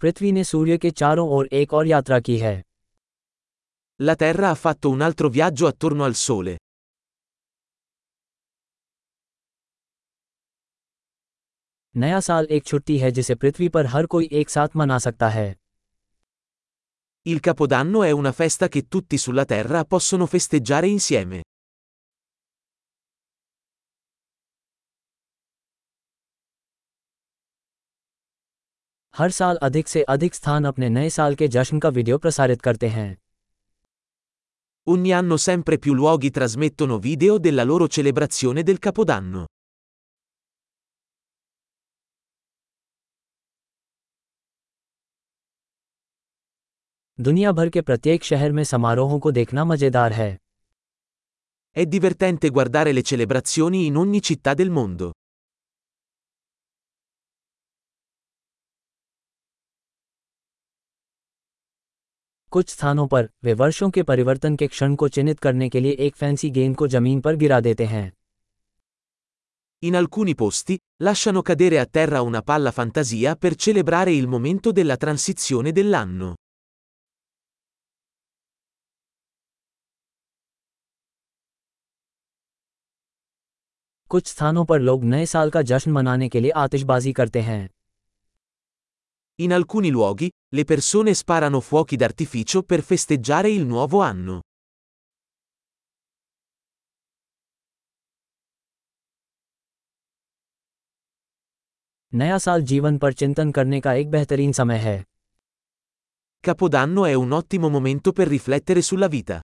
पृथ्वी ने सूर्य के चारों ओर एक और यात्रा की है La Terra ha fatto un altro viaggio attorno al Sole. नया साल एक छुट्टी है जिसे पृथ्वी पर हर कोई एक साथ मना सकता है Il Capodanno è una festa che tutti sulla Terra possono festeggiare insieme. हर साल अधिक से अधिक स्थान अपने नए साल के जश्न का वीडियो प्रसारित करते हैं Ogni anno sempre più luoghi trasmettono video della loro celebrazione del Capodanno. दुनिया भर के प्रत्येक शहर में समारोहों को देखना मज़ेदार है È divertente guardare le celebrazioni in ogni città del mondo. कुछ स्थानों पर वे वर्षों के परिवर्तन के क्षण को चिन्हित करने के लिए एक फैंसी गेंद को ज़मीन पर गिरा देते हैं In alcuni posti, lasciano cadere a terra una palla fantasia per celebrare il momento della transizione dell'anno. कुछ स्थानों पर लोग नए साल का जश्न मनाने के लिए आतिशबाजी करते हैं In alcuni luoghi, le persone sparano fuochi d'artificio per festeggiare il nuovo anno. नया साल जीवन पर चिंतन करने का एक बेहतरीन समय है Capodanno è un ottimo momento per riflettere sulla vita.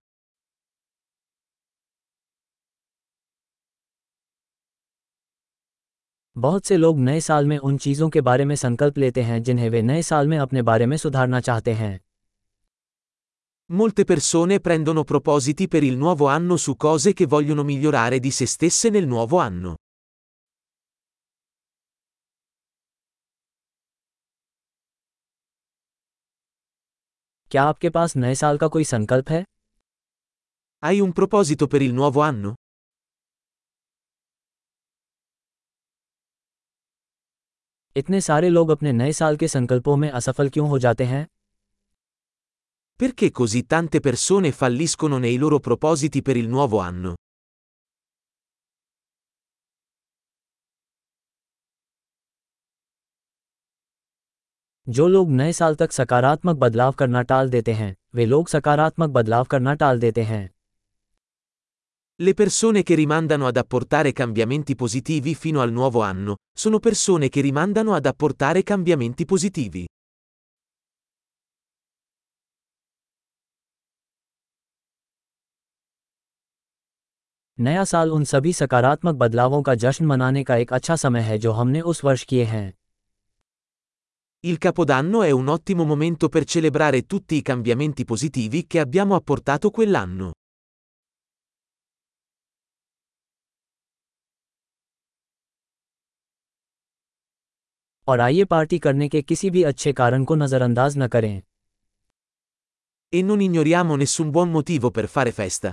बहुत से लोग नए साल में उन चीज़ों के बारे में संकल्प लेते हैं जिन्हें वे नए साल में अपने बारे में सुधारना चाहते हैं Molte persone prendono propositi per il nuovo anno su cose che vogliono migliorare di se stesse nel nuovo anno. क्या आपके पास नए साल का कोई संकल्प है Hai un proposito per il nuovo anno? इतने सारे लोग अपने नए साल के संकल्पों में असफल क्यों हो जाते हैं Perché così tante persone falliscono nei loro propositi per il nuovo anno? जो लोग नए साल तक सकारात्मक बदलाव करना टाल देते हैं वे लोग सकारात्मक बदलाव करना टाल देते हैं Le persone che rimandano ad apportare cambiamenti positivi fino al nuovo anno, sono persone che rimandano ad apportare cambiamenti positivi. नया साल उन सभी सकारात्मक बदलावों का जश्न मनाने का एक अच्छा समय है जो हमने उस वर्ष किए हैं Il Capodanno è un ottimo momento per celebrare tutti i cambiamenti positivi che abbiamo apportato quell'anno. और आइए पार्टी करने के किसी भी अच्छे कारण को नज़रअंदाज न करें E non ignoriamo nessun buon motivo per fare festa.